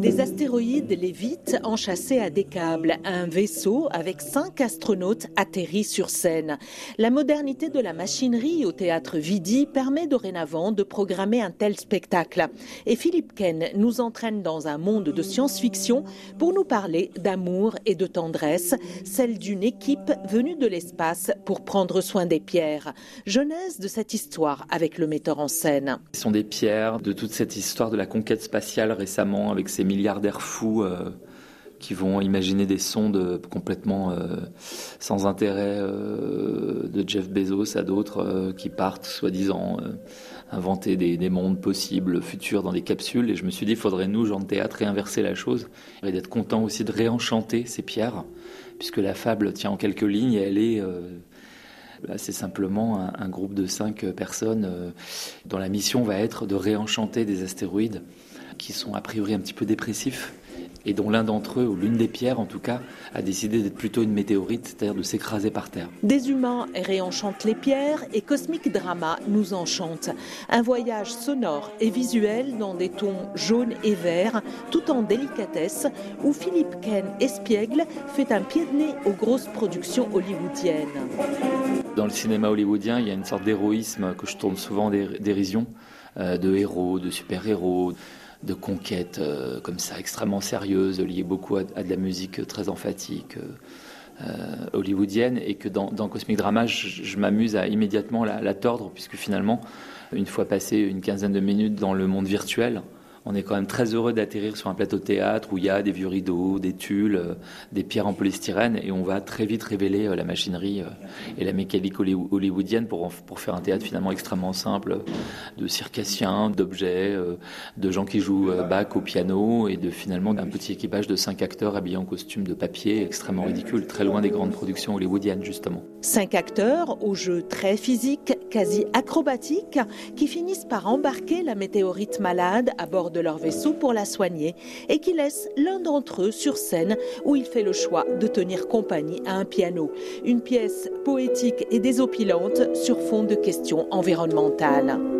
Des astéroïdes lévitent enchâssés à des câbles. Un vaisseau avec cinq astronautes atterrit sur scène. La modernité de la machinerie au théâtre Vidi permet dorénavant de programmer un tel spectacle. Et Philippe Ken nous entraîne dans un monde de science-fiction pour nous parler d'amour et de tendresse, celle d'une équipe venue de l'espace pour prendre soin des pierres. Genèse de cette histoire avec le metteur en scène. Ce sont des pierres de toute cette histoire de la conquête spatiale récemment avec ces milliardaires fous euh, qui vont imaginer des sondes complètement euh, sans intérêt euh, de Jeff Bezos à d'autres qui partent soi-disant inventer des, mondes possibles, futurs dans des capsules. Et je me suis dit, il faudrait nous, gens de théâtre, réinverser la chose et d'être content aussi de réenchanter ces pierres, puisque la fable tient en quelques lignes et elle est c'est simplement un, groupe de cinq personnes dont la mission va être de réenchanter des astéroïdes qui sont a priori un petit peu dépressifs et dont l'un d'entre eux, ou l'une des pierres en tout cas, a décidé d'être plutôt une météorite, c'est-à-dire de s'écraser par terre. Des humains réenchantent les pierres et Cosmic Drama nous enchante. Un voyage sonore et visuel dans des tons jaunes et verts, tout en délicatesse, où Philippe Ken Espiègle fait un pied de nez aux grosses productions hollywoodiennes. Dans le cinéma hollywoodien, il y a une sorte d'héroïsme que je tourne souvent des dérision, euh, de héros, de super-héros de conquêtes euh, comme ça, extrêmement sérieuses, liées beaucoup à, de la musique très emphatique. Euh, euh, hollywoodienne et que dans, Cosmic Drama, je, m'amuse à immédiatement la, tordre puisque finalement, une fois passé une quinzaine de minutes dans le monde virtuel, on est quand même très heureux d'atterrir sur un plateau de théâtre où il y a des vieux rideaux, des tulles, euh, des pierres en polystyrène et on va très vite révéler euh, la machinerie euh, et la mécanique hollywoodienne pour, pour faire un théâtre finalement extrêmement simple de circassiens, d'objets, de gens qui jouent bac au piano et de finalement d'un petit équipage de cinq acteurs habillés en costume de papier extrêmement ridicule, très loin des grandes productions hollywoodiennes justement. Cinq acteurs au jeu très physique, quasi acrobatique, qui finissent par embarquer la météorite malade à bord de leur vaisseau pour la soigner et qui laisse l'un d'entre eux sur scène où il fait le choix de tenir compagnie à un piano. Une pièce poétique et désopilante sur fond de questions environnementales.